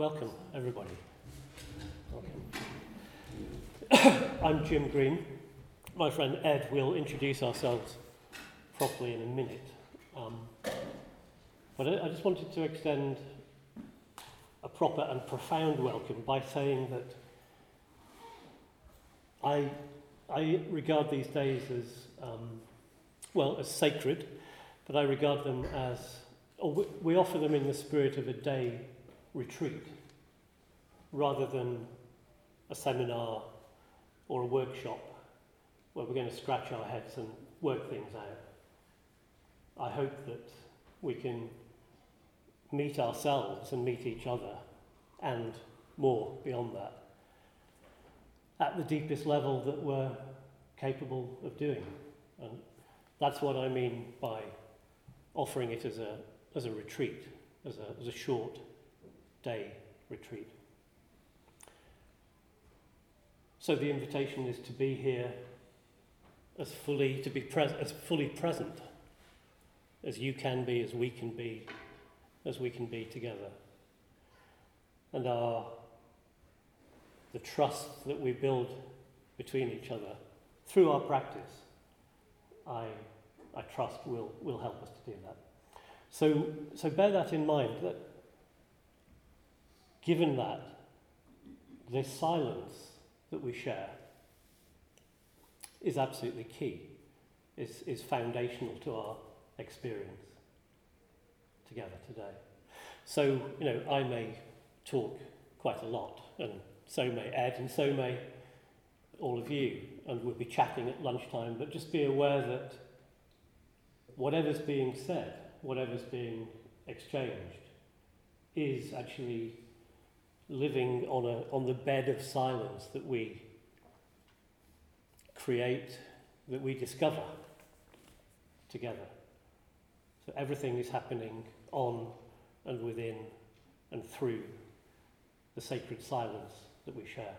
welcome, everybody. I'm Jim Green. My friend Ed will introduce ourselves properly in a minute. Um, but I, I just wanted to extend a proper and profound welcome by saying that I, I regard these days as, um, well, as sacred, but I regard them as, or we, we offer them in the spirit of a day retreat rather than a seminar or a workshop where we're going to scratch our heads and work things out. I hope that we can meet ourselves and meet each other and more beyond that at the deepest level that we're capable of doing. And that's what I mean by offering it as a, as a retreat, as a, as a short day retreat. So the invitation is to be here as fully to be as fully present as you can be, as we can be, as we can be together. And our the trust that we build between each other through our practice, I, I trust will, will help us to do that. So, so bear that in mind that given that, this silence that we share is absolutely key, is, is foundational to our experience together today. So, you know, I may talk quite a lot, and so may Ed, and so may all of you, and we'll be chatting at lunchtime, but just be aware that whatever's being said, whatever's being exchanged, is actually living on, a, on the bed of silence that we create, that we discover together. So everything is happening on and within and through the sacred silence that we share.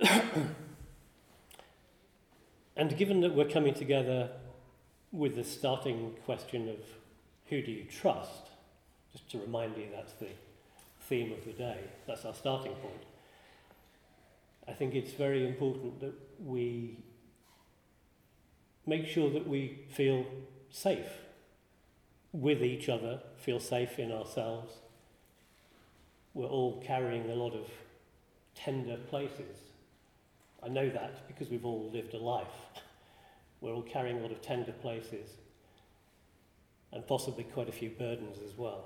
and given that we're coming together with the starting question of who do you trust, just to remind you that's the theme of the day, that's our starting point. I think it's very important that we make sure that we feel safe with each other, feel safe in ourselves. We're all carrying a lot of tender places. I know that because we've all lived a life. We're all carrying a lot of tender places and possibly quite a few burdens as well.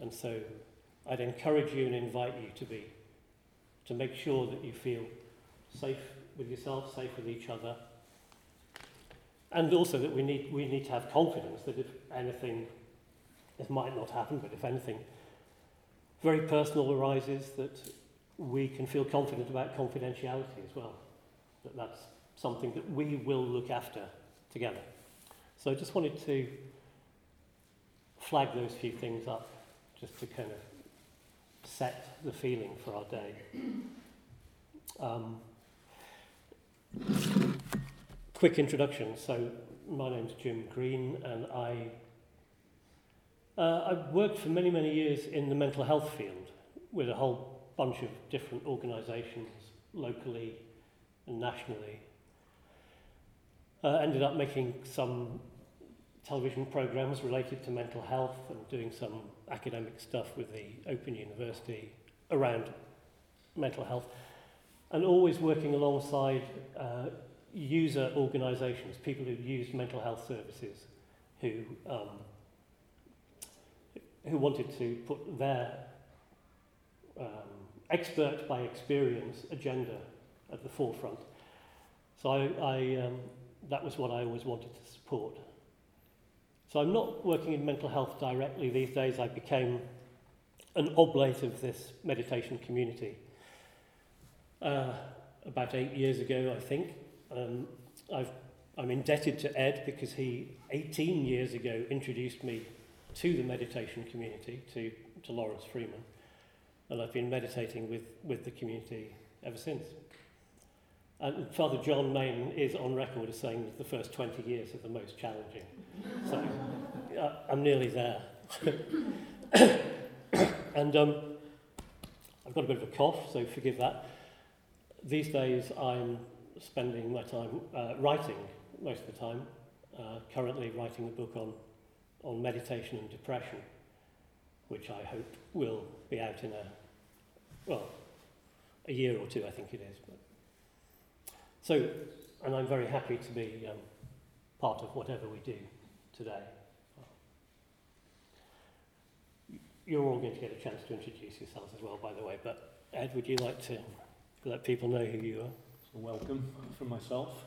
And so I'd encourage you and invite you to be, to make sure that you feel safe with yourself, safe with each other, and also that we need, we need to have confidence that if anything, it might not happen, but if anything very personal arises, that we can feel confident about confidentiality as well. That that's something that we will look after together. So I just wanted to flag those few things up just to kind of set the feeling for our day. Um, quick introduction. So, my name's Jim Green, and I uh, I've worked for many, many years in the mental health field with a whole bunch of different organisations, locally and nationally. Uh, ended up making some television programs related to mental health and doing some academic stuff with the Open University around mental health, and always working alongside uh, user organisations, people who use mental health services, who um, who wanted to put their um, expert by experience agenda at the forefront. So I, I um, that was what I always wanted to support. So I'm not working in mental health directly these days. I became an oblate of this meditation community uh, about eight years ago, I think. Um, I've, I'm indebted to Ed because he, 18 years ago, introduced me to the meditation community, to, to Laurence Freeman. And I've been meditating with, with the community ever since. And Father John Main is on record as saying that the first 20 years are the most challenging. So uh, I'm nearly there. And um, I've got a bit of a cough, so forgive that. These days I'm spending my time uh, writing most of the time, uh, currently writing a book on, on meditation and depression, which I hope will be out in a, well, a year or two, I think it is. But. So, and I'm very happy to be um, part of whatever we do today. You're all going to get a chance to introduce yourselves as well, by the way, but Ed, would you like to let people know who you are? So welcome from myself.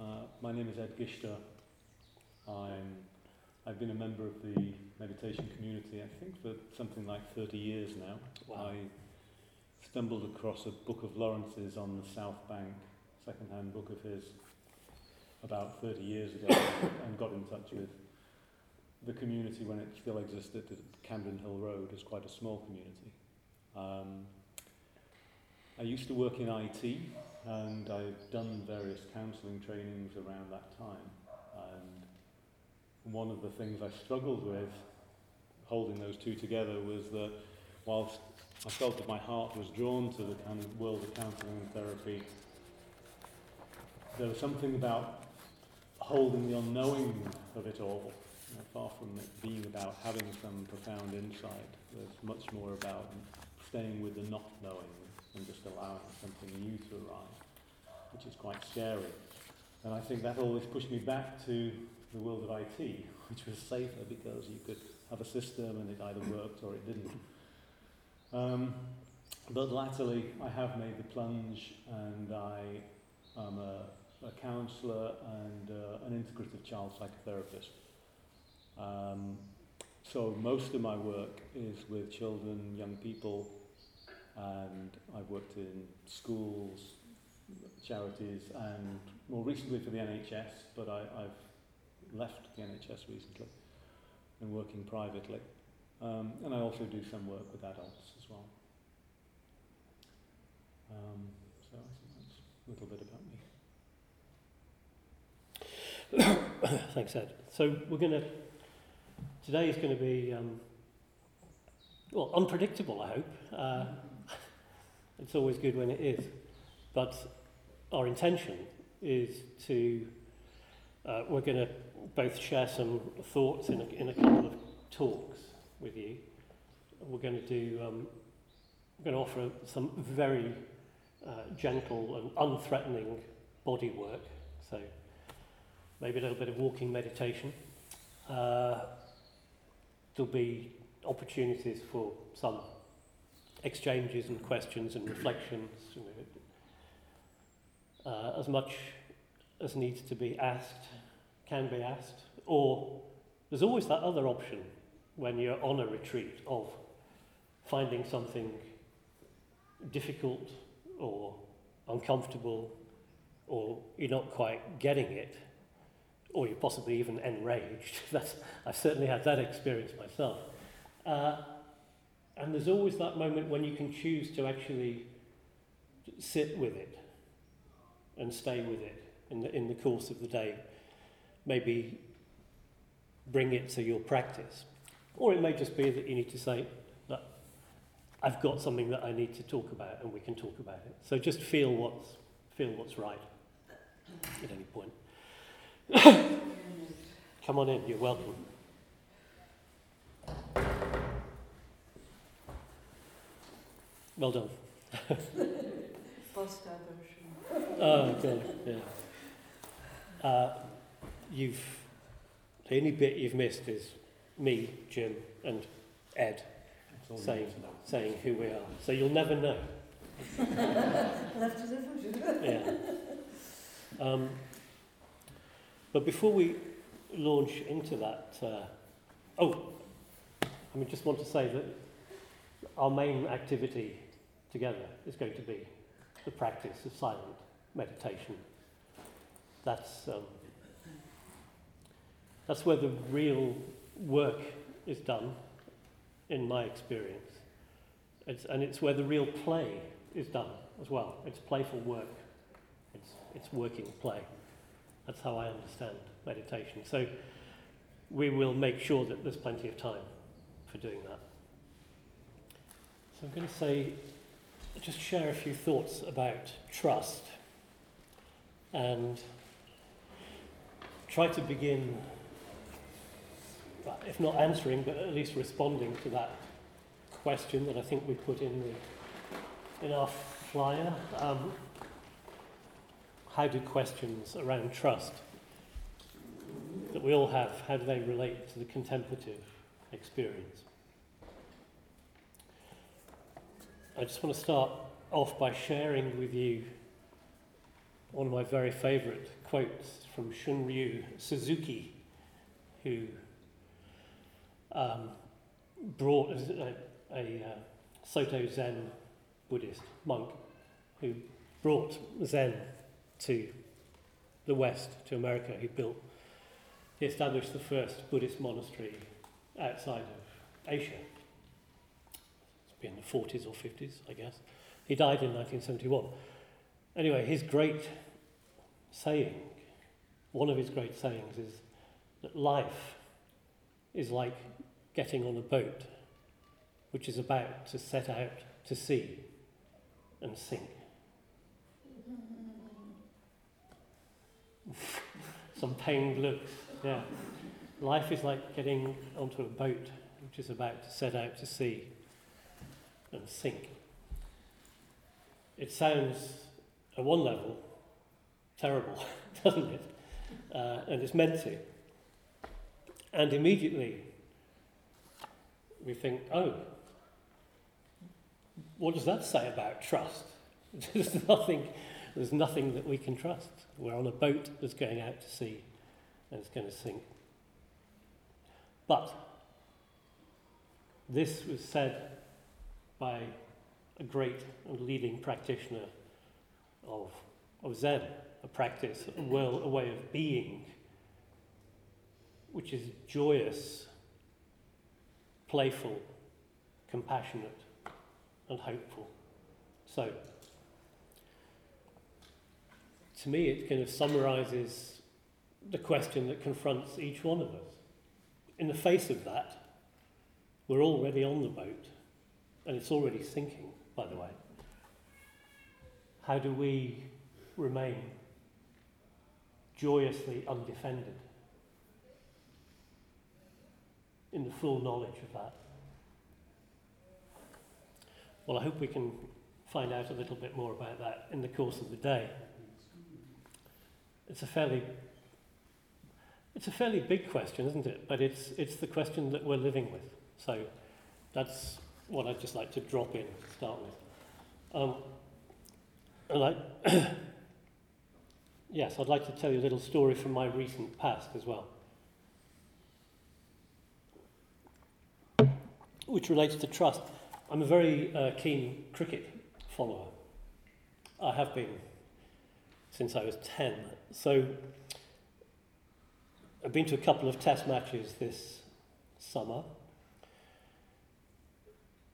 Uh, my name is Ed Gishter. I'm, I've been a member of the meditation community, I think, for something like 30 years now. Wow. I stumbled across a book of Laurence's on the South Bank, second-hand book of his, about 30 years ago, and got in touch with the community when it still existed at Campden Hill Road is quite a small community. Um, I used to work in IT and I've done various counselling trainings around that time. And one of the things I struggled with holding those two together was that whilst I felt that my heart was drawn to the kind of world of counselling and therapy, there was something about holding the unknowing of it all. You know, far from it being about having some profound insight, there's much more about staying with the not knowing and just allowing something new to arrive, which is quite scary. And I think that always pushed me back to the world of IT, which was safer because you could have a system and it either worked or it didn't. Um, but latterly, I have made the plunge and I am a, a counsellor and uh, an integrative child psychotherapist. Um, so most of my work is with children, young people, and I've worked in schools, charities, and more recently for the NHS, but I, I've left the NHS recently and working privately. Um, and I also do some work with adults as well. Um, so I think that's a little bit about me. Thanks, Ed. So we're going to, today is going to be, um, well, unpredictable, I hope. Uh, it's always good when it is. But our intention is to, uh, we're going to both share some thoughts in a, in a couple of talks with you. We're going to do, um, we're going to offer some very uh, gentle and unthreatening body work. So maybe a little bit of walking meditation. Uh, there'll be opportunities for some exchanges and questions and reflections, you know, uh, as much as needs to be asked can be asked, or there's always that other option when you're on a retreat of finding something difficult or uncomfortable or you're not quite getting it or you're possibly even enraged. That's, I've certainly had that experience myself. Uh, and there's always that moment when you can choose to actually sit with it and stay with it in the, in the course of the day. Maybe bring it to your practice. Or it may just be that you need to say, I've got something that I need to talk about and we can talk about it. So just feel what's, feel what's right at any point. Come on in, you're welcome. Well done. Pasta version. Oh, God, yeah. Uh, you've, the only bit you've missed is me, Jim, and Ed saying, saying who we are. So you'll never know. Left to the future. Yeah. Um, but before we launch into that, uh, oh, I mean, just want to say that our main activity together is going to be the practice of silent meditation. That's, um, that's where the real work is done, in my experience. It's, and it's where the real play is done as well. It's playful work, it's, it's working play. That's how I understand meditation. So we will make sure that there's plenty of time for doing that. So I'm going to say, just share a few thoughts about trust and try to begin, if not answering, but at least responding to that question that I think we put in the in our flyer. Um, how do questions around trust that we all have, how do they relate to the contemplative experience? I just want to start off by sharing with you one of my very favourite quotes from Shunryu Suzuki, who um, brought a, a uh, Soto Zen Buddhist monk who brought Zen to the West, to America. He built, he established the first Buddhist monastery outside of Asia. It's been the 40s or 50s, I guess. He died in 1971. Anyway, his great saying, one of his great sayings is that life is like getting on a boat which is about to set out to sea and sink. Some pained looks, yeah. Life is like getting onto a boat which is about to set out to sea and sink. It sounds, at one level, terrible, doesn't it? Uh, and it's meant to. And immediately we think, oh, what does that say about trust? There's nothing, there's nothing that we can trust. We're on a boat that's going out to sea and it's going to sink. But this was said by a great and leading practitioner of, of Zen, a practice, a, will, a way of being, which is joyous, playful, compassionate, and hopeful. So, to me, it kind of summarizes the question that confronts each one of us. In the face of that, we're already on the boat, and it's already sinking, by the way. How do we remain joyously undefended in the full knowledge of that? Well, I hope we can find out a little bit more about that in the course of the day. It's a fairly it's a fairly big question, isn't it? But it's it's the question that we're living with. So that's what I'd just like to drop in start with. Um, and I yes, I'd like to tell you a little story from my recent past as well. Which relates to trust. I'm a very uh, keen cricket follower. I have been since I was 10. So I've been to a couple of test matches this summer.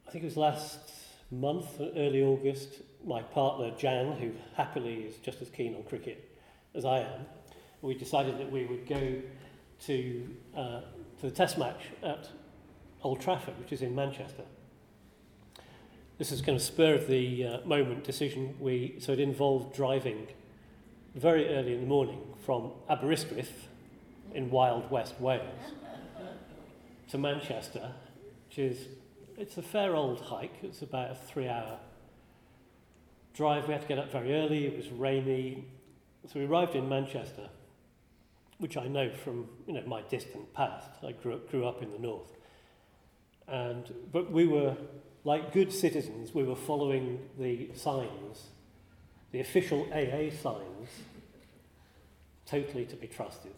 I think it was last month, early August, my partner Jan, who happily is just as keen on cricket as I am, we decided that we would go to, uh, to the test match at Old Trafford, which is in Manchester. This is kind of spur of the uh, moment decision. We, so it involved driving very early in the morning from Aberystwyth in wild West Wales to Manchester, which is it's a fair old hike. It's about a three-hour drive. We had to get up very early. It was rainy, so we arrived in Manchester, which I know from you know my distant past. I grew up, grew up in the north, and but we were like good citizens, we were following the signs, the official AA signs, totally to be trusted,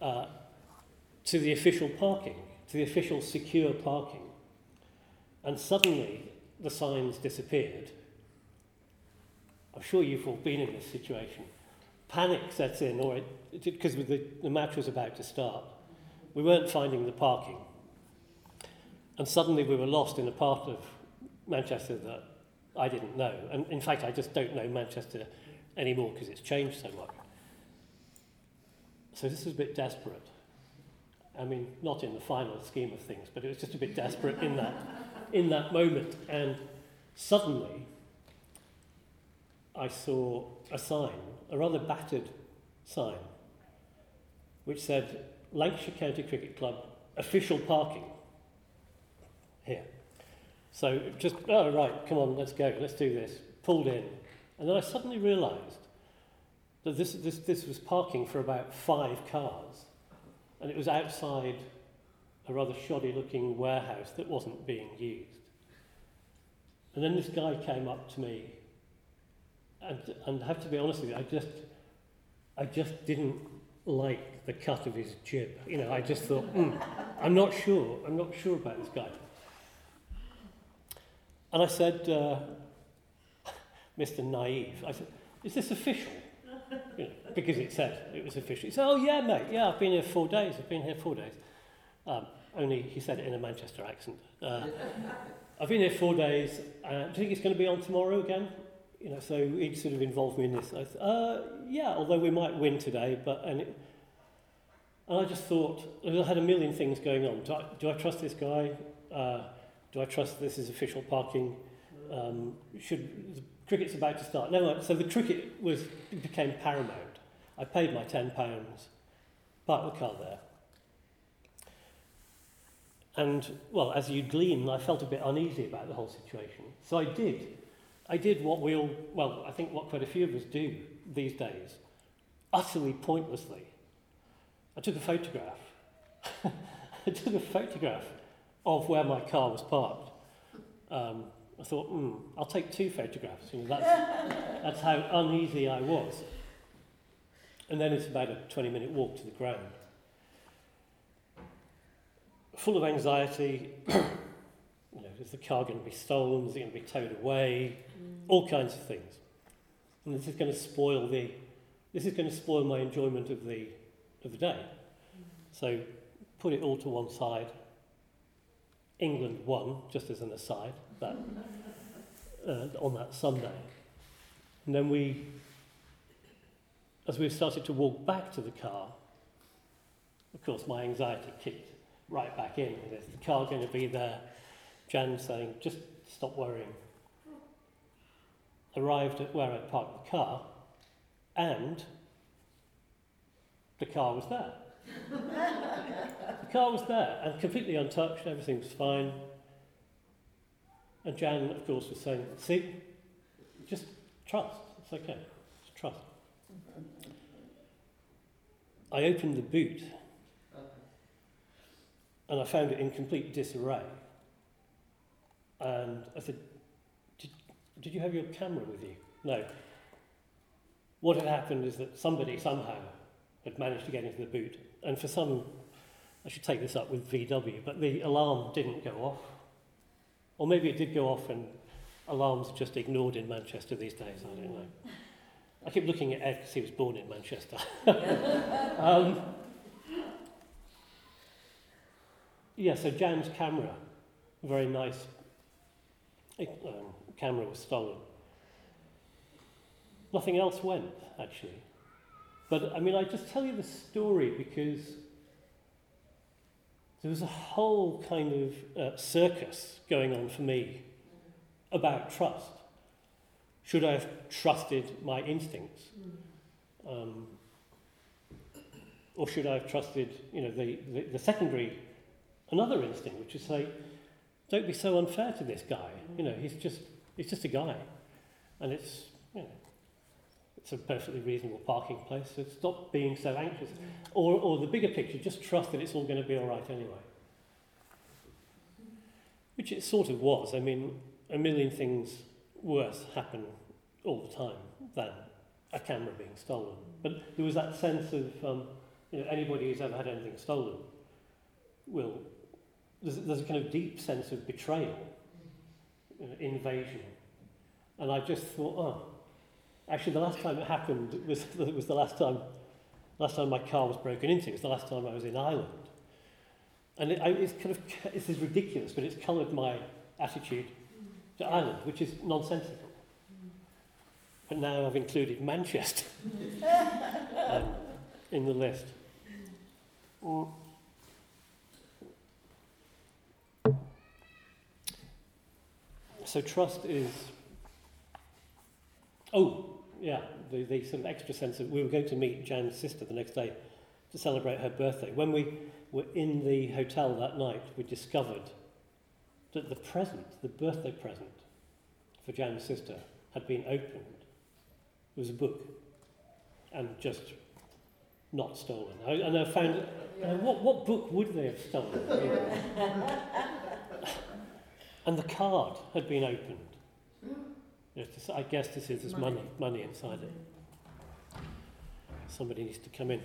uh, to the official parking, to the official secure parking. And suddenly the signs disappeared. I'm sure you've all been in this situation. Panic sets in, or because the, the match was about to start. We weren't finding the parking. And suddenly we were lost in a part of Manchester that I didn't know. And in fact, I just don't know Manchester anymore because it's changed so much. So this was a bit desperate. I mean, not in the final scheme of things, but it was just a bit desperate in that, in that moment. And suddenly, I saw a sign, a rather battered sign, which said Lancashire County Cricket Club official parking here. So just, oh, right, come on, let's go, let's do this. Pulled in. And then I suddenly realised that this, this, this was parking for about five cars. And it was outside a rather shoddy looking warehouse that wasn't being used. And then this guy came up to me, and, and I have to be honest with you, I just, I just didn't like the cut of his jib. You know, I just thought, mm, I'm not sure, I'm not sure about this guy. And I said, uh, Mr. Naive, I said, is this official? You know, because it said it was official. He said, oh yeah, mate, yeah, I've been here four days, I've been here four days. Um, only he said it in a Manchester accent. Uh, I've been here four days. Uh, do you think it's going to be on tomorrow again? You know, so he sort of involved me in this. I th- uh, yeah, although we might win today, but and, it, and I just thought I had a million things going on. Do I, do I trust this guy? Uh, do I trust this is official parking? Um, should the cricket's about to start? No, so the cricket was became paramount. I paid my ten pounds, parked the car there, and, well, as you glean, I felt a bit uneasy about the whole situation. So I did. I did what we all, well, I think what quite a few of us do these days, utterly pointlessly. I took a photograph. I took a photograph of where my car was parked. Um, I thought, hmm, I'll take two photographs. You know, that's, that's how uneasy I was. And then it's about a 20 minute walk to the ground full of anxiety. you know, is the car going to be stolen? Is it going to be towed away? Mm. All kinds of things. And this is going to spoil the, this is going to spoil my enjoyment of the, of the day. Mm. So put it all to one side. England won, just as an aside, that, uh, on that Sunday. And then we, as we started to walk back to the car, of course, my anxiety kicked right back in. Is the car going to be there? Jan saying, just stop worrying. Arrived at where I parked the car, and the car was there. The car was there and completely untouched, everything was fine. And Jan, of course, was saying, see, just trust, it's okay, just trust. I opened the boot and I found it in complete disarray. And I said, did, did you have your camera with you? No. What had happened is that somebody somehow had managed to get into the boot. And for some, I should take this up with VW, but the alarm didn't go off. Or maybe it did go off and alarms are just ignored in Manchester these days, I don't know. I keep looking at Ed because he was born in Manchester. um, yeah, so Jan's camera, very nice um, camera was stolen. Nothing else went, actually. But I mean, I just tell you the story because there was a whole kind of uh, circus going on for me about trust. Should I have trusted my instincts? Um, or should I have trusted, you know, the, the, the secondary another instinct, which is say, don't be so unfair to this guy. You know, he's just he's just a guy, and it's you know, it's a perfectly reasonable parking place. So stop being so anxious, or or the bigger picture, just trust that it's all going to be all right anyway. Which it sort of was. I mean, a million things worse happen all the time than a camera being stolen. But there was that sense of um, you know, anybody who's ever had anything stolen will there's, there's a kind of deep sense of betrayal, uh, invasion. And I just thought, oh, actually, the last time it happened was, was the last time, last time my car was broken into. It was the last time I was in Ireland. And it, I, it's kind of, this is ridiculous, but it's coloured my attitude to Ireland, which is nonsensical. But now I've included Manchester um, in the list. so trust is. Oh, yeah, the, the sort of extra sense of we were going to meet Jan's sister the next day to celebrate her birthday. When we were in the hotel that night, we discovered that the present, the birthday present for Jan's sister, had been opened. It was a book and just not stolen. I, and I found, uh, what, what book would they have stolen? and the card had been opened. Yes, this- I guess this is there's money, money inside it. Somebody needs to come in.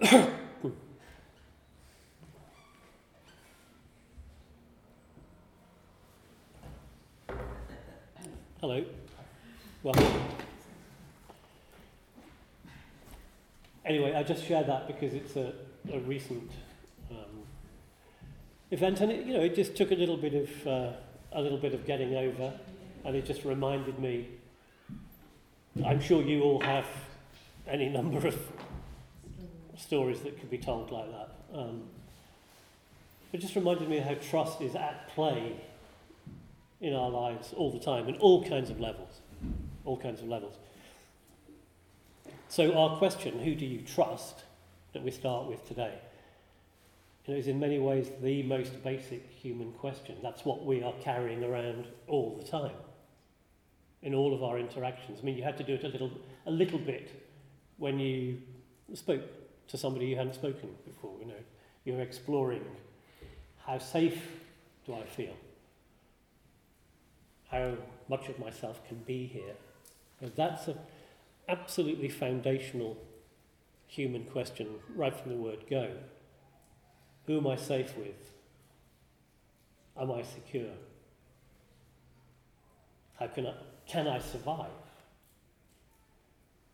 Hello. Welcome. Anyway, I just share that because it's a, a recent event, and it, you know, it just took a little bit of uh, a little bit of getting over, and it just reminded me. I'm sure you all have any number of stories that could be told like that. Um, it just reminded me how trust is at play in our lives all the time, in all kinds of levels, all kinds of levels. So our question, who do you trust, that we start with today, you know, is in many ways the most basic human question. That's what we are carrying around all the time, in all of our interactions. I mean, you had to do it a little, a little bit when you spoke to somebody you hadn't spoken before. You know, you're exploring how safe do I feel? How much of myself can be here? Because that's an absolutely foundational human question right from the word go. Who am I safe with? Am I secure? How can I, can I survive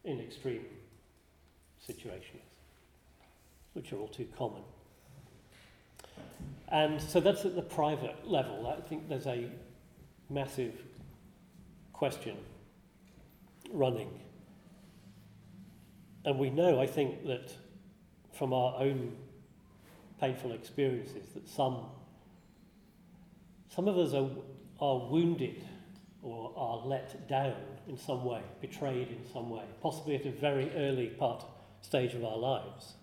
in extreme situations, which are all too common? And so that's at the private level. I think there's a massive question running. And we know, I think, that from our own painful experiences, that some, some of us are, are wounded or are let down in some way, betrayed in some way, possibly at a very early part stage of our lives,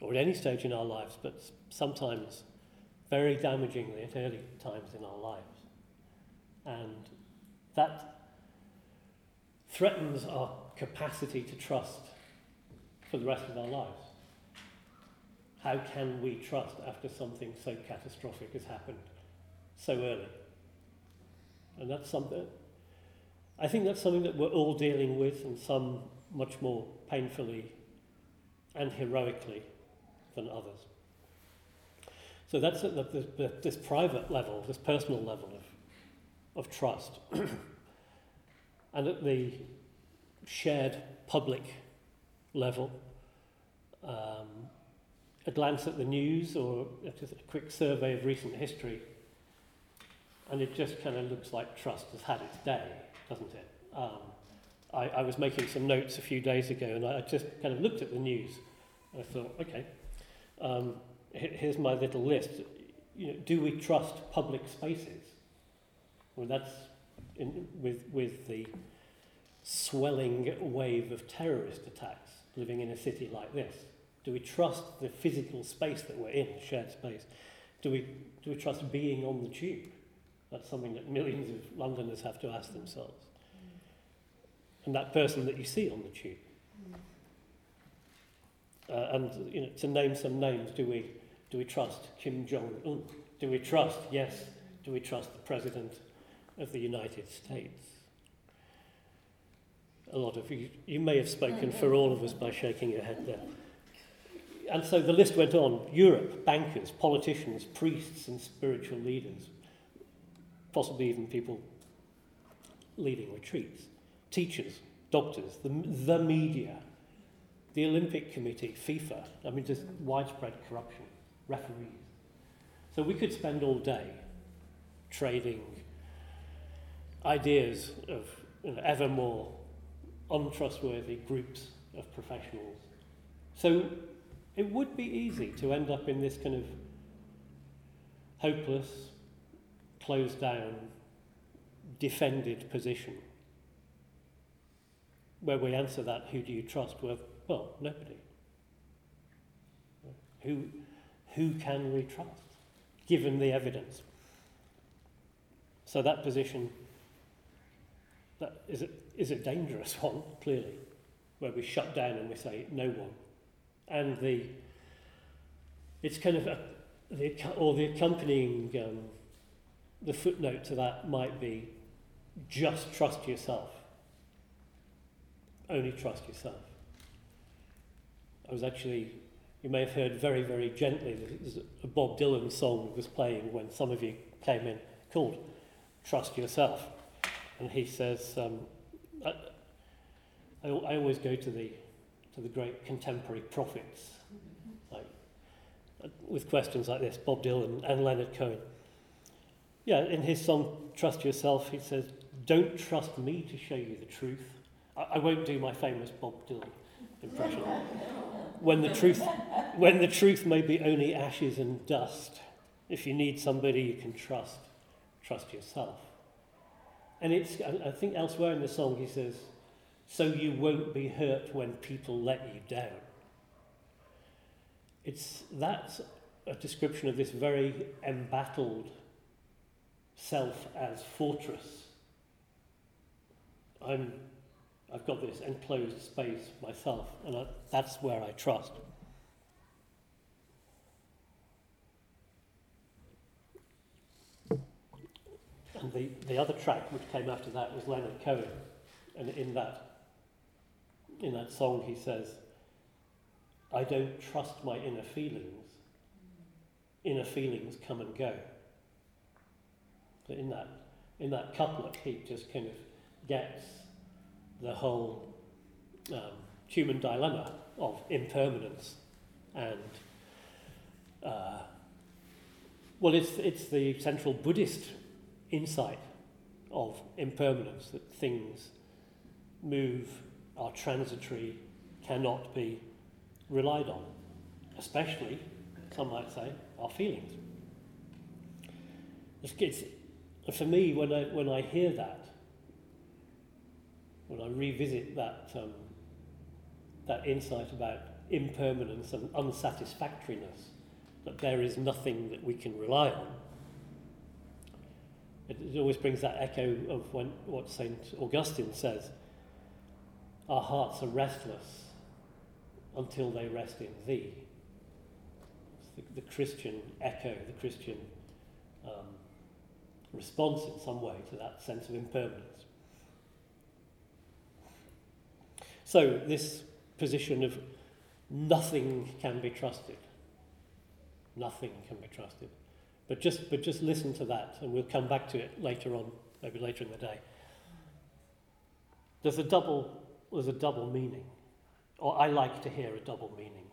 or at any stage in our lives, but sometimes very damagingly at early times in our lives. And that threatens our capacity to trust for the rest of our lives. How can we trust after something so catastrophic has happened so early? And that's something, I think that's something that we're all dealing with, and some much more painfully and heroically than others. So that's at the, the, this private level, this personal level of, of trust. and at the shared public level, um, a glance at the news or just a quick survey of recent history, and it just kind of looks like trust has had its day, doesn't it? Um, I, I was making some notes a few days ago, and I just kind of looked at the news, and I thought, okay, um, here's my little list. You know, do we trust public spaces? Well, that's in, with, with the swelling wave of terrorist attacks living in a city like this. Do we trust the physical space that we're in, shared space? Do we, do we trust being on the tube? That's something that millions of Londoners have to ask themselves. And that person that you see on the tube. Uh, and you know, to name some names, do we, do we trust Kim Jong Un? Do we trust, yes, do we trust the President of the United States? A lot of you, you may have spoken for all of us by shaking your head there. And so the list went on Europe, bankers, politicians, priests, and spiritual leaders, possibly even people leading retreats, teachers, doctors, the, the media, the Olympic Committee, FIFA, I mean, just widespread corruption, referees. So we could spend all day trading ideas of you know, ever more untrustworthy groups of professionals. So it would be easy to end up in this kind of hopeless, closed down, defended position where we answer that, who do you trust? With, well, nobody. Who, who can we trust, given the evidence? So that position that is, a, is a dangerous one, clearly, where we shut down and we say no one. And the, it's kind of a, the, or the accompanying, um, the footnote to that might be just trust yourself. Only trust yourself. I was actually, you may have heard very, very gently, there's a Bob Dylan song that was playing when some of you came in called Trust Yourself. And he says, um, I, I, I always go to the, to the great contemporary prophets like, with questions like this, Bob Dylan and Leonard Cohen. Yeah, in his song Trust Yourself, he says, Don't trust me to show you the truth. I, I won't do my famous Bob Dylan impression. when the truth when the truth may be only ashes and dust, if you need somebody you can trust, trust yourself. And it's I think elsewhere in the song he says, so you won't be hurt when people let you down. It's that's a description of this very embattled self as fortress. I'm, I've got this enclosed space myself, and I, that's where I trust. And the, the other track which came after that was Leonard Cohen. And in that, in that song, he says, I don't trust my inner feelings. Inner feelings come and go. But in that, in that couplet, he just kind of gets the whole um, human dilemma of impermanence and uh, well, it's, it's the central Buddhist insight of impermanence that things move, are transitory, cannot be relied on, especially, some might say, our feelings. It's, it's, for me, when I, when I hear that, when I revisit that, um, that insight about impermanence and unsatisfactoriness, that there is nothing that we can rely on, it, it always brings that echo of when, what St. Augustine says our hearts are restless until they rest in Thee. The, the, Christian echo, the Christian um, response in some way to that sense of impermanence. So, this position of nothing can be trusted. Nothing can be trusted. But just, but just listen to that, and we'll come back to it later on, maybe later in the day. There's a double, there's a double meaning, or I like to hear a double meaning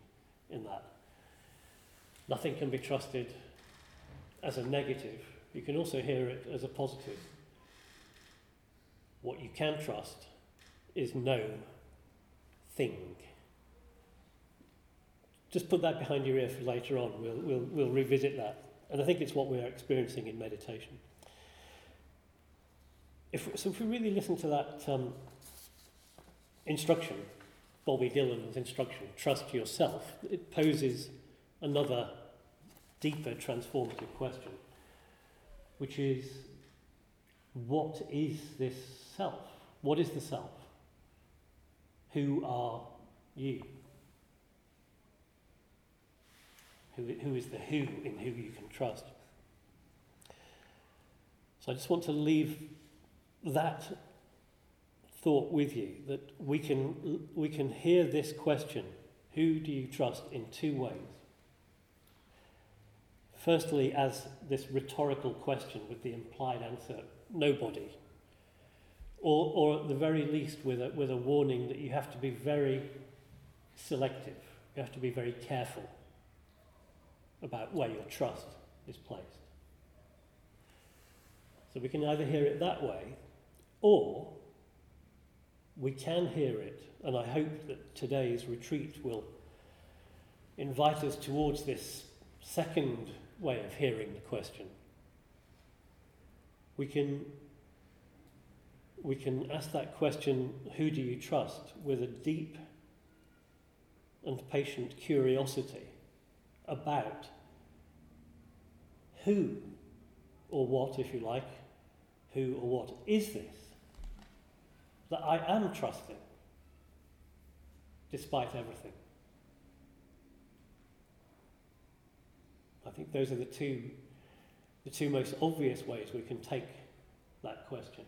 in that. Nothing can be trusted as a negative. You can also hear it as a positive. What you can trust is no thing. Just put that behind your ear for later on. We'll, we'll, we'll revisit that. And I think it's what we're experiencing in meditation. If, so if we really listen to that um, instruction, Bobby Dylan's instruction, trust yourself, it poses another deeper transformative question, which is what is this self? What is the self? Who are you? Who, who is the who in who you can trust? So I just want to leave that thought with you that we can, we can hear this question who do you trust in two ways. Firstly, as this rhetorical question with the implied answer, nobody. Or, or at the very least, with a, with a warning that you have to be very selective, you have to be very careful about where your trust is placed. So we can either hear it that way, or we can hear it, and I hope that today's retreat will invite us towards this second way of hearing the question. We can, we can ask that question, who do you trust, with a deep and patient curiosity about who or what, if you like, who or what is this that I am trusting despite everything. I think those are the two, the two most obvious ways we can take that question.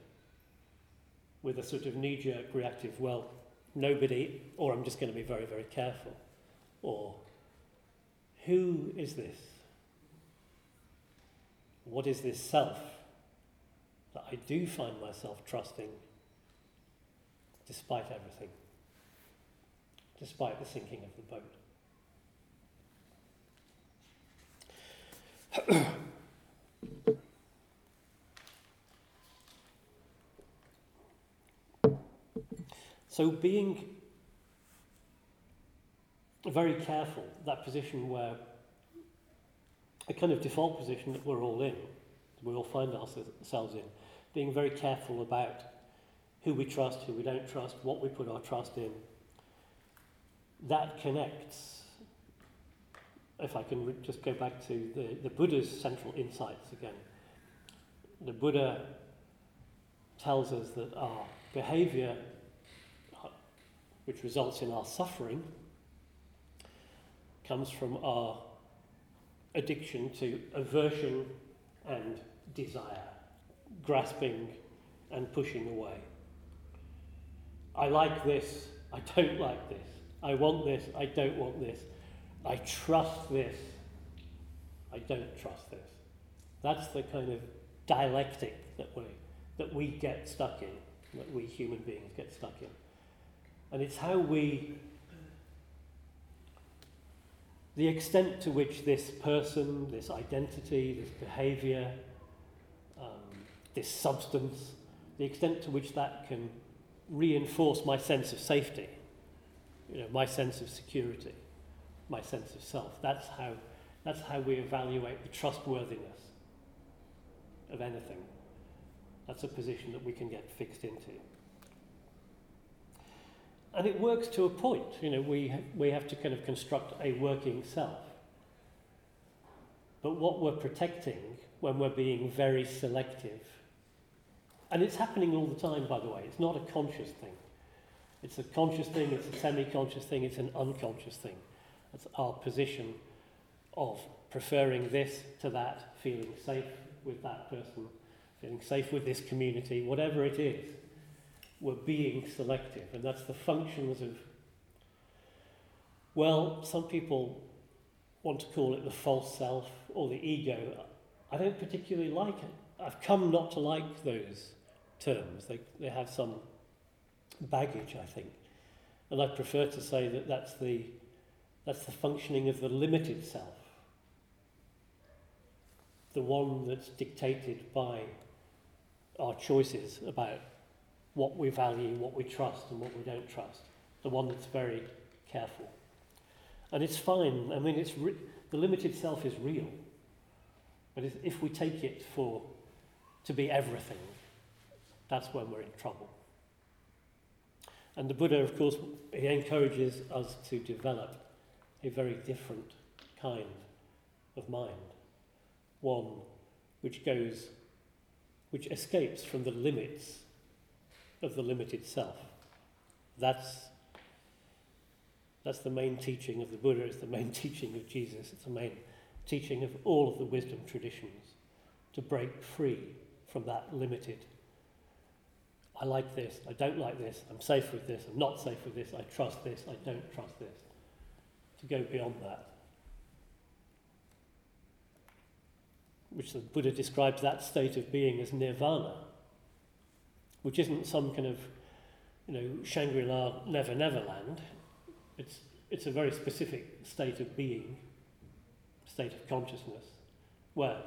With a sort of knee jerk reactive, well, nobody, or I'm just going to be very, very careful, or who is this? What is this self that I do find myself trusting despite everything, despite the sinking of the boat? so being very careful, that position where a kind of default position that we're all in, we all find ourselves in, being very careful about who we trust, who we don't trust, what we put our trust in, that connects if I can just go back to the, the Buddha's central insights again. The Buddha tells us that our behavior, which results in our suffering, comes from our addiction to aversion and desire, grasping and pushing away. I like this, I don't like this. I want this, I don't want this. I trust this. I don't trust this. That's the kind of dialectic that we, that we get stuck in, that we human beings get stuck in. And it's how we, the extent to which this person, this identity, this behavior, um, this substance, the extent to which that can reinforce my sense of safety, you know, my sense of security my sense of self. That's how, that's how we evaluate the trustworthiness of anything. That's a position that we can get fixed into. And it works to a point. You know, we, we have to kind of construct a working self. But what we're protecting when we're being very selective, and it's happening all the time, by the way, it's not a conscious thing. It's a conscious thing, it's a semi conscious thing, it's an unconscious thing. That's our position of preferring this to that, feeling safe with that person, feeling safe with this community, whatever it is. We're being selective, and that's the functions of, well, some people want to call it the false self or the ego. I don't particularly like it. I've come not to like those terms. They, they have some baggage, I think. And I prefer to say that that's the that's the functioning of the limited self, the one that's dictated by our choices about what we value, what we trust, and what we don't trust, the one that's very careful. And it's fine. I mean, it's re- the limited self is real. But if we take it for to be everything, that's when we're in trouble. And the Buddha, of course, he encourages us to develop a very different kind of mind, one which goes, which escapes from the limits of the limited self. That's, that's the main teaching of the Buddha, it's the main teaching of Jesus, it's the main teaching of all of the wisdom traditions to break free from that limited. I like this, I don't like this, I'm safe with this, I'm not safe with this, I trust this, I don't trust this to go beyond that. Which the Buddha describes that state of being as nirvana, which isn't some kind of, you know, Shangri-La never never land. It's, it's a very specific state of being, state of consciousness, where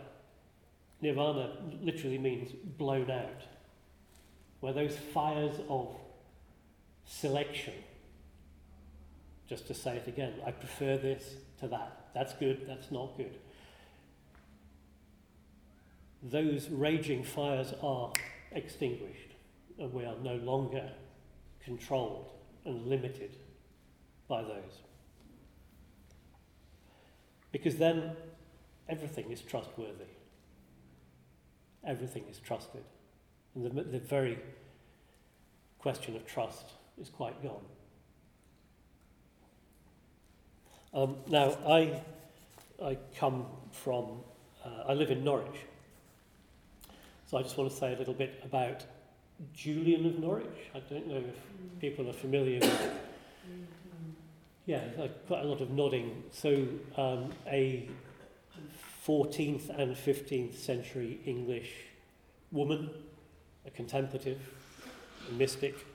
nirvana literally means blown out, where those fires of selection just to say it again. I prefer this to that. That's good, that's not good. Those raging fires are extinguished, and we are no longer controlled and limited by those. Because then everything is trustworthy. Everything is trusted. And the, the very question of trust is quite gone. Um, now, I, I come from, uh, I live in Norwich. So I just want to say a little bit about Julian of Norwich. I don't know if people are familiar with Yeah, quite a lot of nodding. So um, a 14th and 15th century English woman, a contemplative, a mystic,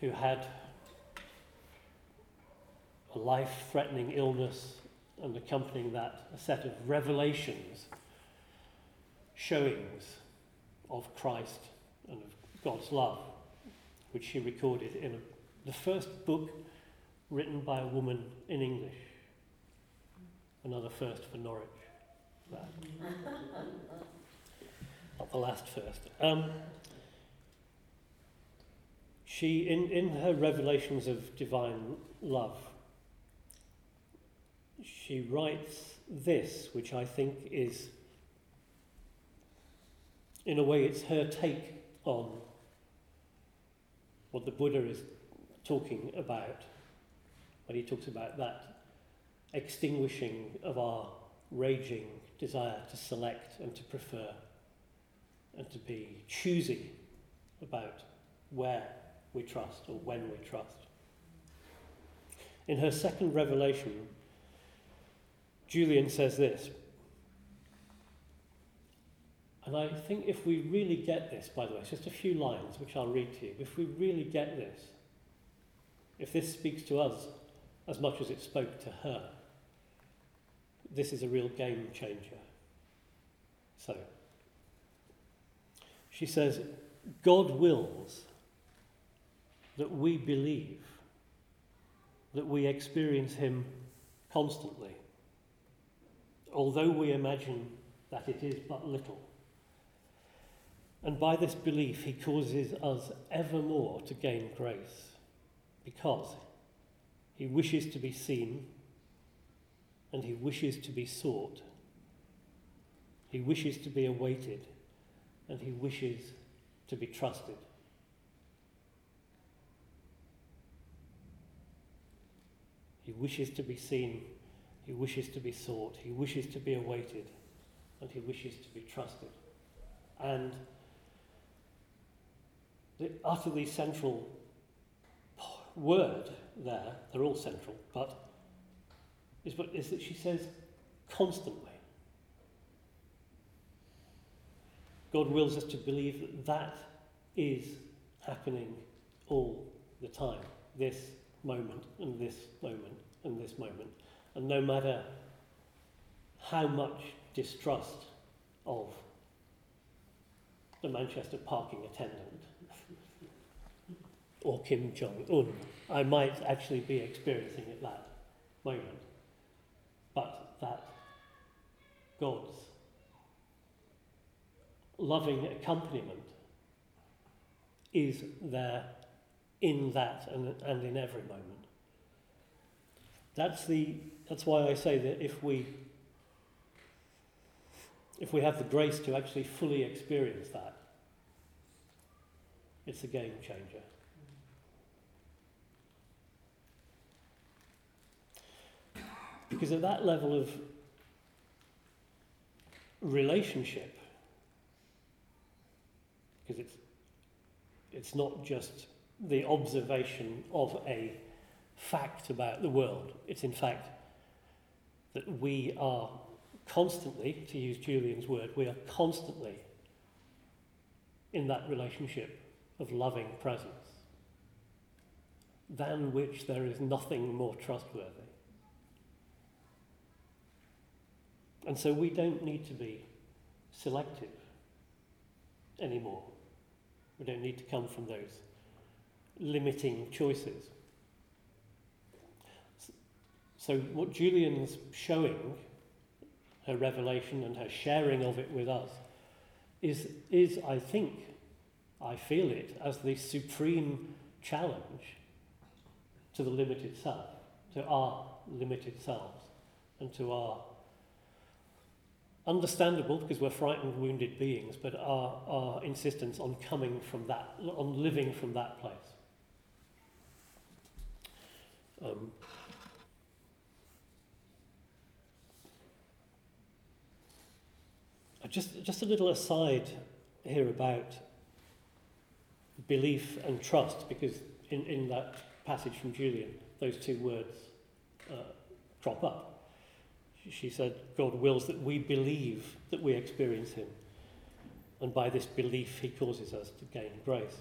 who had a life threatening illness and accompanying that a set of revelations, showings of Christ and of God's love, which she recorded in a, the first book written by a woman in English. Another first for Norwich. Not the last first. Um, she, in, in her revelations of divine love, she writes this, which I think is, in a way, it's her take on what the Buddha is talking about when he talks about that extinguishing of our raging desire to select and to prefer and to be choosy about where we trust or when we trust. In her second revelation, Julian says this. And I think if we really get this, by the way, it's just a few lines which I'll read to you. If we really get this, if this speaks to us as much as it spoke to her, this is a real game changer. So, she says, God wills that we believe, that we experience Him constantly although we imagine that it is but little. And by this belief, he causes us evermore to gain grace, because he wishes to be seen and he wishes to be sought. He wishes to be awaited and he wishes to be trusted. He wishes to be seen he wishes to be sought, he wishes to be awaited, and he wishes to be trusted. And the utterly central word there, they're all central, but is, is that she says constantly. God wills us to believe that that is happening all the time. This moment, and this moment, and this moment. And no matter how much distrust of the Manchester parking attendant or Kim Jong un I might actually be experiencing at that moment, but that God's loving accompaniment is there in that and, and in every moment. That's the that's why I say that if we if we have the grace to actually fully experience that, it's a game changer. Because at that level of relationship, because it's, it's not just the observation of a fact about the world, it's in fact that we are constantly, to use Julian's word, we are constantly in that relationship of loving presence, than which there is nothing more trustworthy. And so we don't need to be selective anymore. We don't need to come from those limiting choices. So, what Julian's showing, her revelation and her sharing of it with us, is, is I think, I feel it as the supreme challenge to the limited self, to our limited selves, and to our understandable because we're frightened, wounded beings, but our, our insistence on coming from that, on living from that place. Um, just, just a little aside here about belief and trust, because in, in that passage from Julian, those two words uh, crop up. She said, God wills that we believe that we experience Him, and by this belief, He causes us to gain grace.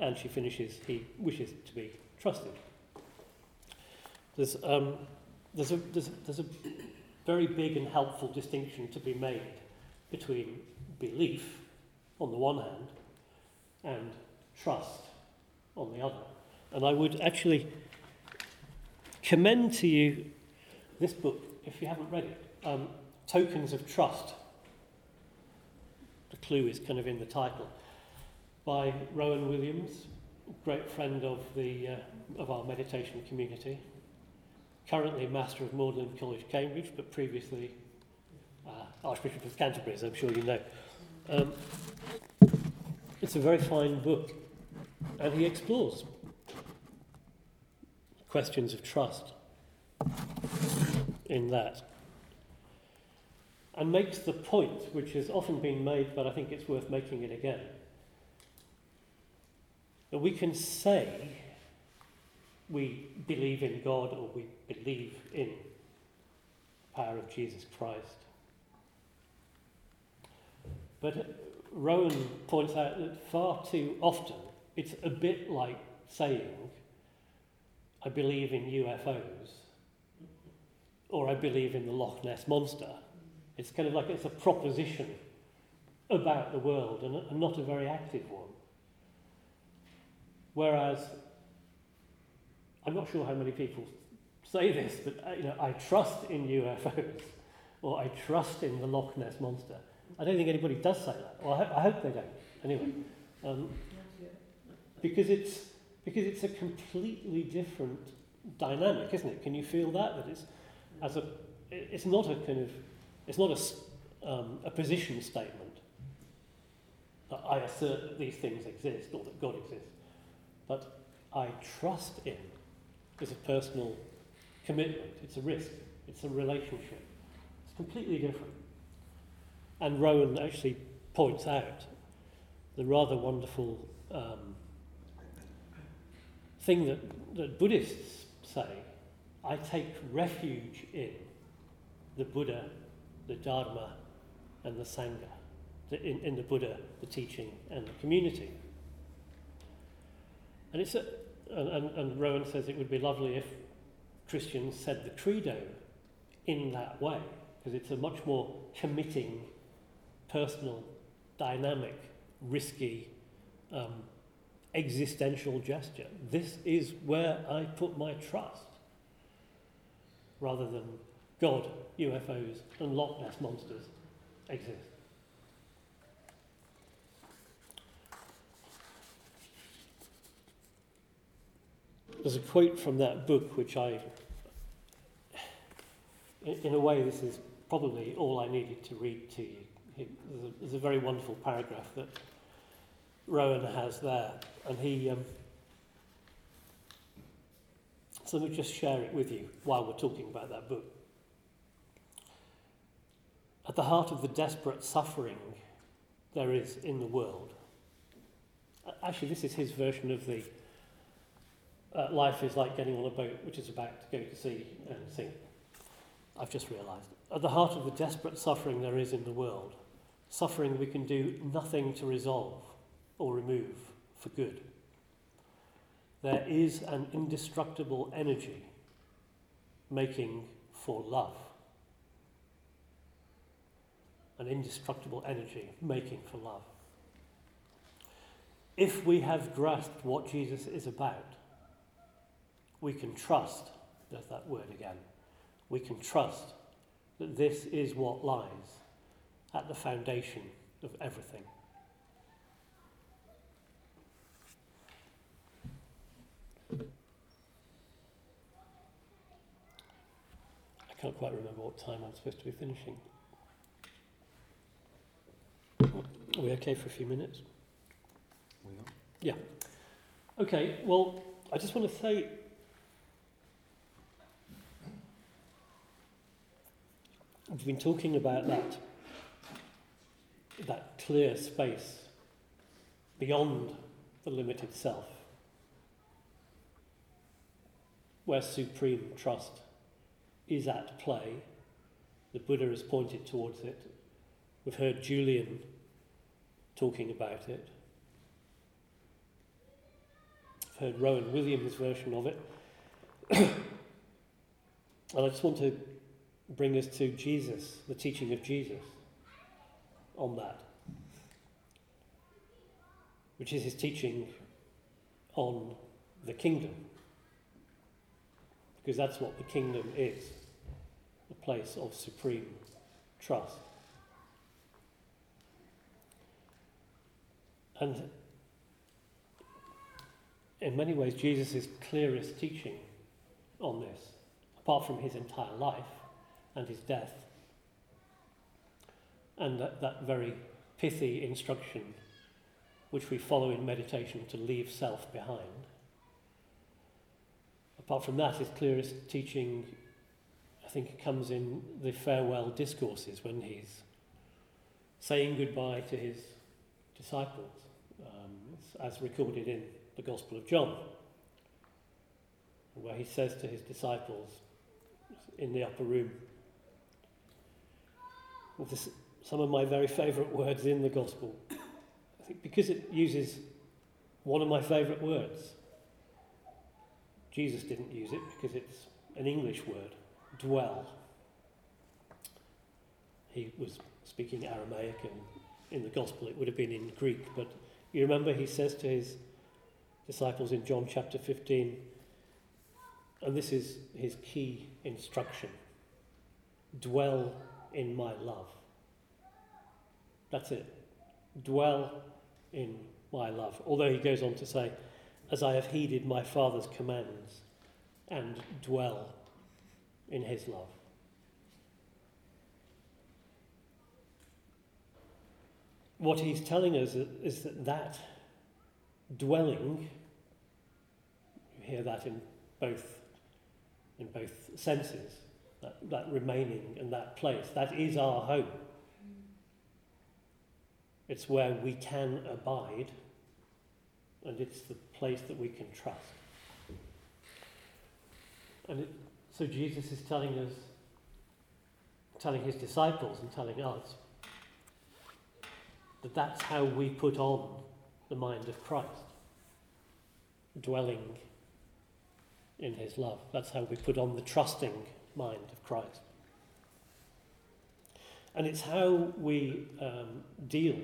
And she finishes, He wishes to be trusted. There's, um, there's, a, there's, there's a very big and helpful distinction to be made between belief on the one hand and trust on the other. And I would actually commend to you this book, if you haven't read it um, Tokens of Trust. The clue is kind of in the title. By Rowan Williams, great friend of, the, uh, of our meditation community. Currently Master of Magdalene College, Cambridge, but previously uh, Archbishop of Canterbury, as I'm sure you know. Um, it's a very fine book, and he explores questions of trust in that. And makes the point, which has often been made, but I think it's worth making it again, that we can say we believe in God or we believe in the power of Jesus Christ. But Rowan points out that far too often it's a bit like saying, I believe in UFOs, or I believe in the Loch Ness Monster. It's kind of like it's a proposition about the world and, not a very active one. Whereas, I'm not sure how many people say this, but uh, you know, I trust in UFOs, or I trust in the Loch Ness Monster. I don't think anybody does say that, or I, ho- I hope they don't. Anyway, um, because it's because it's a completely different dynamic, isn't it? Can you feel that? That it's as a it's not a kind of it's not a um, a position statement that I assert that these things exist or that God exists, but I trust in is a personal commitment. It's a risk. It's a relationship. It's completely different. And Rowan actually points out the rather wonderful um, thing that, that Buddhists say I take refuge in the Buddha, the Dharma, and the Sangha, the, in, in the Buddha, the teaching, and the community. And, it's a, and, and, and Rowan says it would be lovely if Christians said the credo in that way, because it's a much more committing, personal, dynamic, risky, um, existential gesture. This is where I put my trust, rather than God, UFOs, and Loch Ness monsters exist. There's a quote from that book which I, in, a way, this is probably all I needed to read to you. There's a very wonderful paragraph that Rowan has there, and he. Um, so let me just share it with you while we're talking about that book. At the heart of the desperate suffering there is in the world. Actually, this is his version of the uh, life is like getting on a boat which is about to go to sea and sink. I've just realised. At the heart of the desperate suffering there is in the world, suffering we can do nothing to resolve or remove for good. There is an indestructible energy making for love. An indestructible energy making for love. If we have grasped what Jesus is about, we can trust there's that word again. We can trust that this is what lies at the foundation of everything. I can't quite remember what time I'm supposed to be finishing. Are we okay for a few minutes? We are. Okay, well, I just want to say we've been talking about that that clear space beyond the limited self where supreme trust is at play. The Buddha has pointed towards it. We've heard Julian talking about it. I've heard Rowan Williams' version of it. and I just want to bring us to Jesus, the teaching of Jesus on that, which is his teaching on the kingdom. Because that's what the kingdom is a place of supreme trust. And in many ways, Jesus' clearest teaching on this, apart from his entire life and his death, and that, that very pithy instruction which we follow in meditation to leave self behind. Apart from that, his clearest teaching, I think, comes in the farewell discourses when he's saying goodbye to his disciples, um, as recorded in the Gospel of John, where he says to his disciples in the upper room, this, some of my very favourite words in the Gospel. I think because it uses one of my favourite words. Jesus didn't use it because it's an English word, dwell. He was speaking Aramaic, and in the Gospel it would have been in Greek. But you remember he says to his disciples in John chapter 15, and this is his key instruction dwell in my love. That's it. Dwell in my love. Although he goes on to say, as I have heeded my Father's commands and dwell in his love. What he's telling us is that that dwelling, you hear that in both, in both senses, that, that remaining and that place, that is our home. It's where we can abide, and it's the place that we can trust. And it, so Jesus is telling us, telling his disciples and telling us that that's how we put on the mind of Christ, dwelling in his love. That's how we put on the trusting mind of Christ. And it's how we um, deal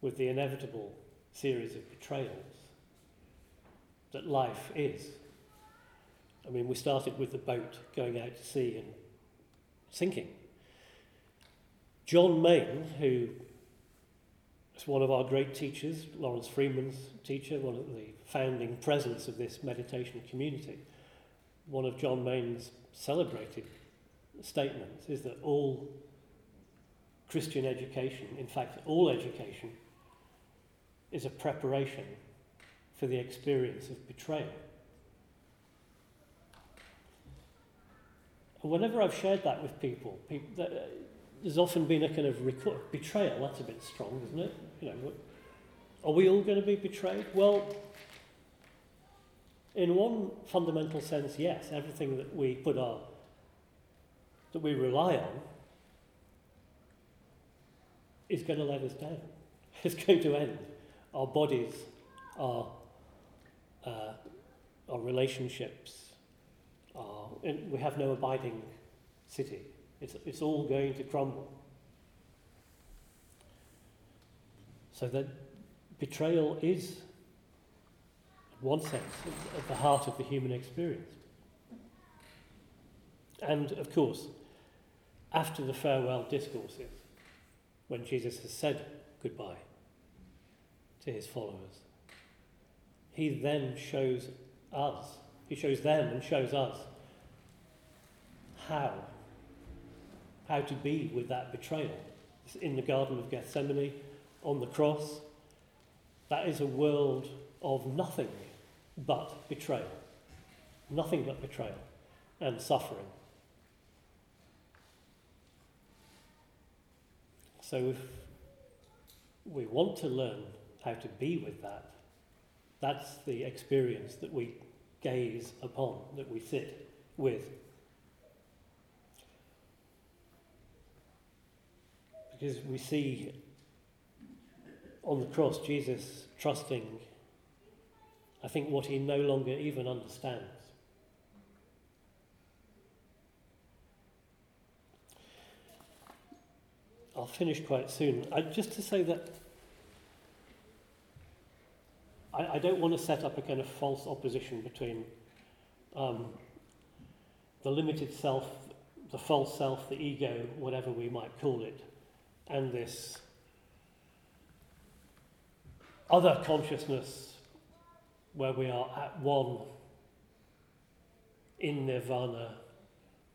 with the inevitable series of betrayals that life is. I mean, we started with the boat going out to sea and sinking. John Main, who is one of our great teachers, Laurence Freeman's teacher, one of the founding presence of this meditation community, one of John Main's celebrated statements is that all Christian education, in fact, all education, is a preparation for the experience of betrayal. And whenever I've shared that with people, people that, uh, there's often been a kind of record, betrayal. That's a bit strong, isn't it? You know, are we all going to be betrayed? Well, in one fundamental sense, yes. Everything that we put our that we rely on is going to let us down. It's going to end. Our bodies, our, uh, our relationships, our, we have no abiding city. It's, it's all going to crumble. So that betrayal is, in one sense, at the heart of the human experience. And of course, after the farewell discourses, when Jesus has said goodbye to his followers, he then shows us, he shows them and shows us how, how to be with that betrayal. In the Garden of Gethsemane, on the cross, that is a world of nothing but betrayal. Nothing but betrayal and suffering. So if we want to learn how to be with that, that's the experience that we gaze upon, that we sit with. Because we see on the cross Jesus trusting, I think, what he no longer even understands. I'll finish quite soon. I, just to say that I, I, don't want to set up a kind of false opposition between um, the limited self, the false self, the ego, whatever we might call it, and this other consciousness where we are at one in nirvana,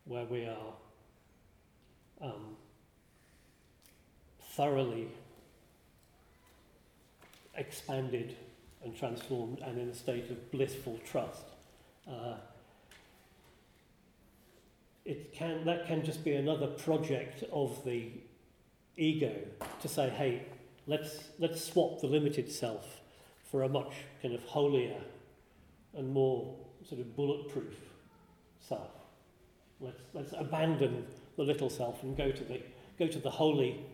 where we are um, thoroughly expanded and transformed and in a state of blissful trust. Uh, it can, that can just be another project of the ego to say, hey, let's, let's swap the limited self for a much kind of holier and more sort of bulletproof self. Let's, let's abandon the little self and go to the, go to the holy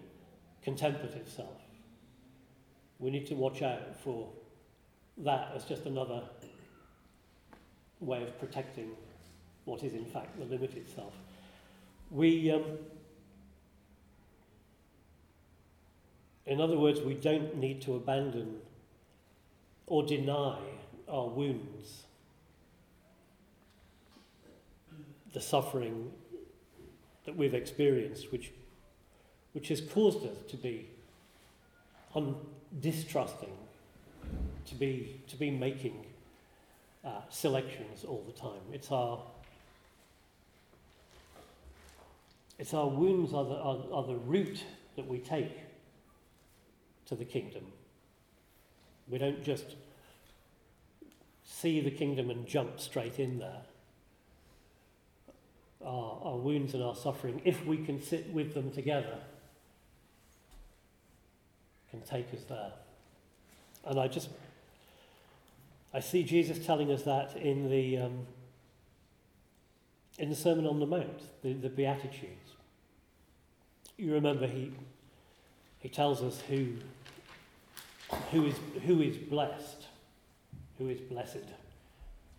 contemplative self. We need to watch out for that as just another way of protecting what is in fact the limit itself. We, um, in other words, we don't need to abandon or deny our wounds, the suffering that we've experienced, which which has caused us to be distrusting, to be, to be making uh, selections all the time. It's our, it's our wounds are the, are, are the route that we take to the kingdom. We don't just see the kingdom and jump straight in there. Our, our wounds and our suffering, if we can sit with them together, can take us there. And I just, I see Jesus telling us that in the, um, in the Sermon on the Mount, the, the Beatitudes. You remember he, he tells us who, who, is, who is blessed, who is blessed.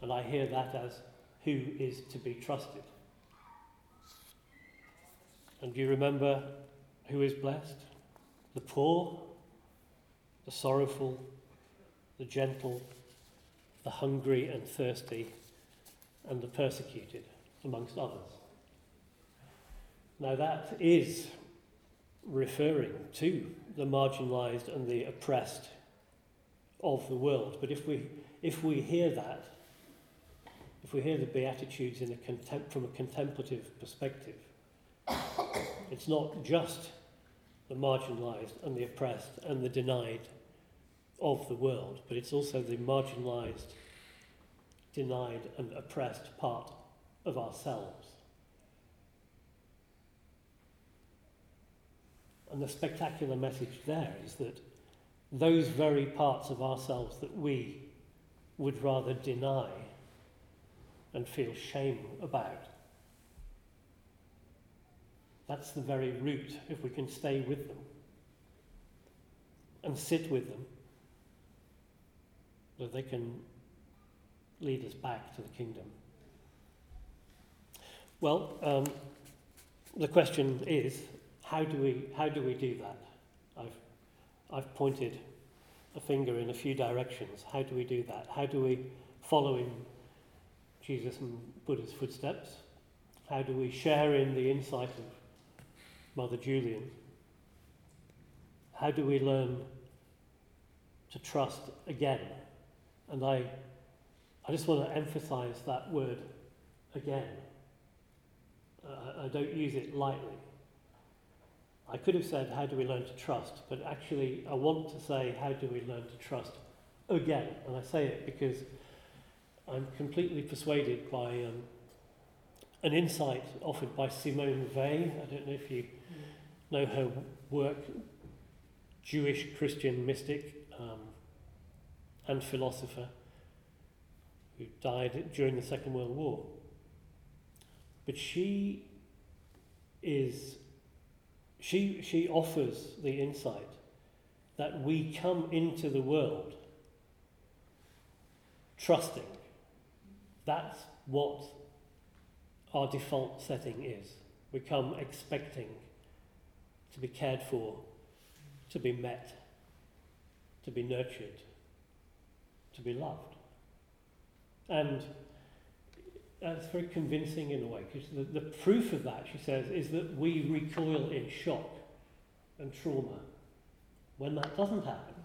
And I hear that as who is to be trusted. And do you remember who is blessed? The poor, the sorrowful, the gentle, the hungry and thirsty, and the persecuted, amongst others. Now, that is referring to the marginalized and the oppressed of the world. But if we, if we hear that, if we hear the Beatitudes in a contem- from a contemplative perspective, it's not just the marginalized and the oppressed and the denied of the world, but it's also the marginalized, denied, and oppressed part of ourselves. And the spectacular message there is that those very parts of ourselves that we would rather deny and feel shame about that's the very root, if we can stay with them and sit with them, that they can lead us back to the kingdom. Well, um, the question is, how do we how do we do that? I've I've pointed a finger in a few directions. How do we do that? How do we follow in Jesus and Buddha's footsteps? How do we share in the insight of Mother Julian? How do we learn to trust again? And I, I just want to emphasize that word again. Uh, I don't use it lightly. I could have said, How do we learn to trust? But actually, I want to say, How do we learn to trust again? And I say it because I'm completely persuaded by um, an insight offered by Simone Weil. I don't know if you know her work, Jewish Christian mystic um, and philosopher who died during the Second World War. But she is she, she offers the insight that we come into the world trusting. That's what our default setting is. We come expecting to be cared for, to be met, to be nurtured, to be loved. And that's very convincing in a way, because the, the proof of that, she says, is that we recoil in shock and trauma when that doesn't happen.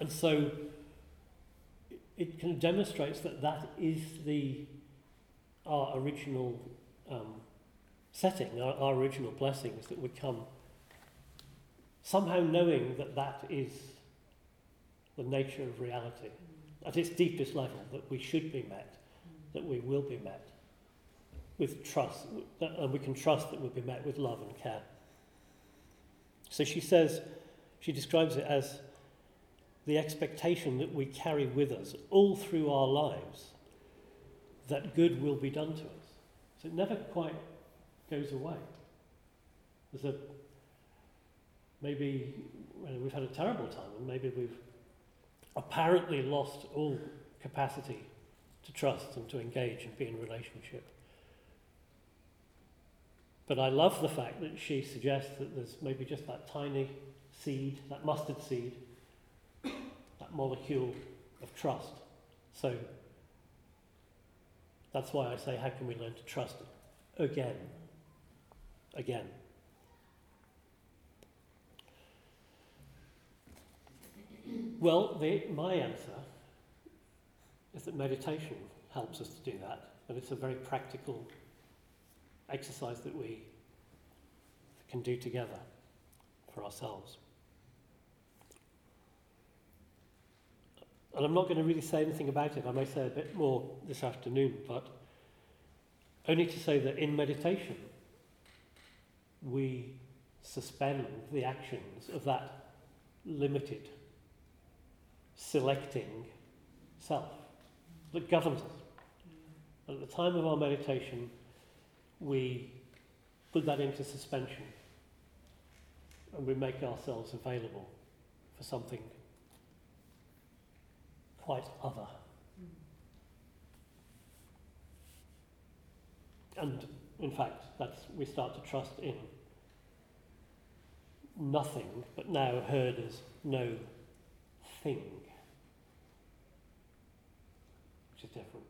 And so it, kind of demonstrates that that is the our original um, setting, our, our original blessings, that we come somehow knowing that that is the nature of reality at its deepest level, that we should be met that we will be met with trust, and we can trust that we'll be met with love and care. So she says, she describes it as the expectation that we carry with us all through our lives that good will be done to us. So it never quite goes away. There's a maybe well, we've had a terrible time, and maybe we've apparently lost all capacity to trust and to engage and be in relationship. But I love the fact that she suggests that there's maybe just that tiny seed, that mustard seed, that molecule of trust. So that's why I say, how can we learn to trust again? Again. Well, the, my answer is that meditation helps us to do that, and it's a very practical exercise that we can do together for ourselves. And I'm not going to really say anything about it. I may say a bit more this afternoon, but only to say that in meditation, we suspend the actions of that limited, selecting self that governs us. And At the time of our meditation, we put that into suspension and we make ourselves available for something quite other. And in fact, that's, we start to trust in nothing, but now heard as no thing which is different.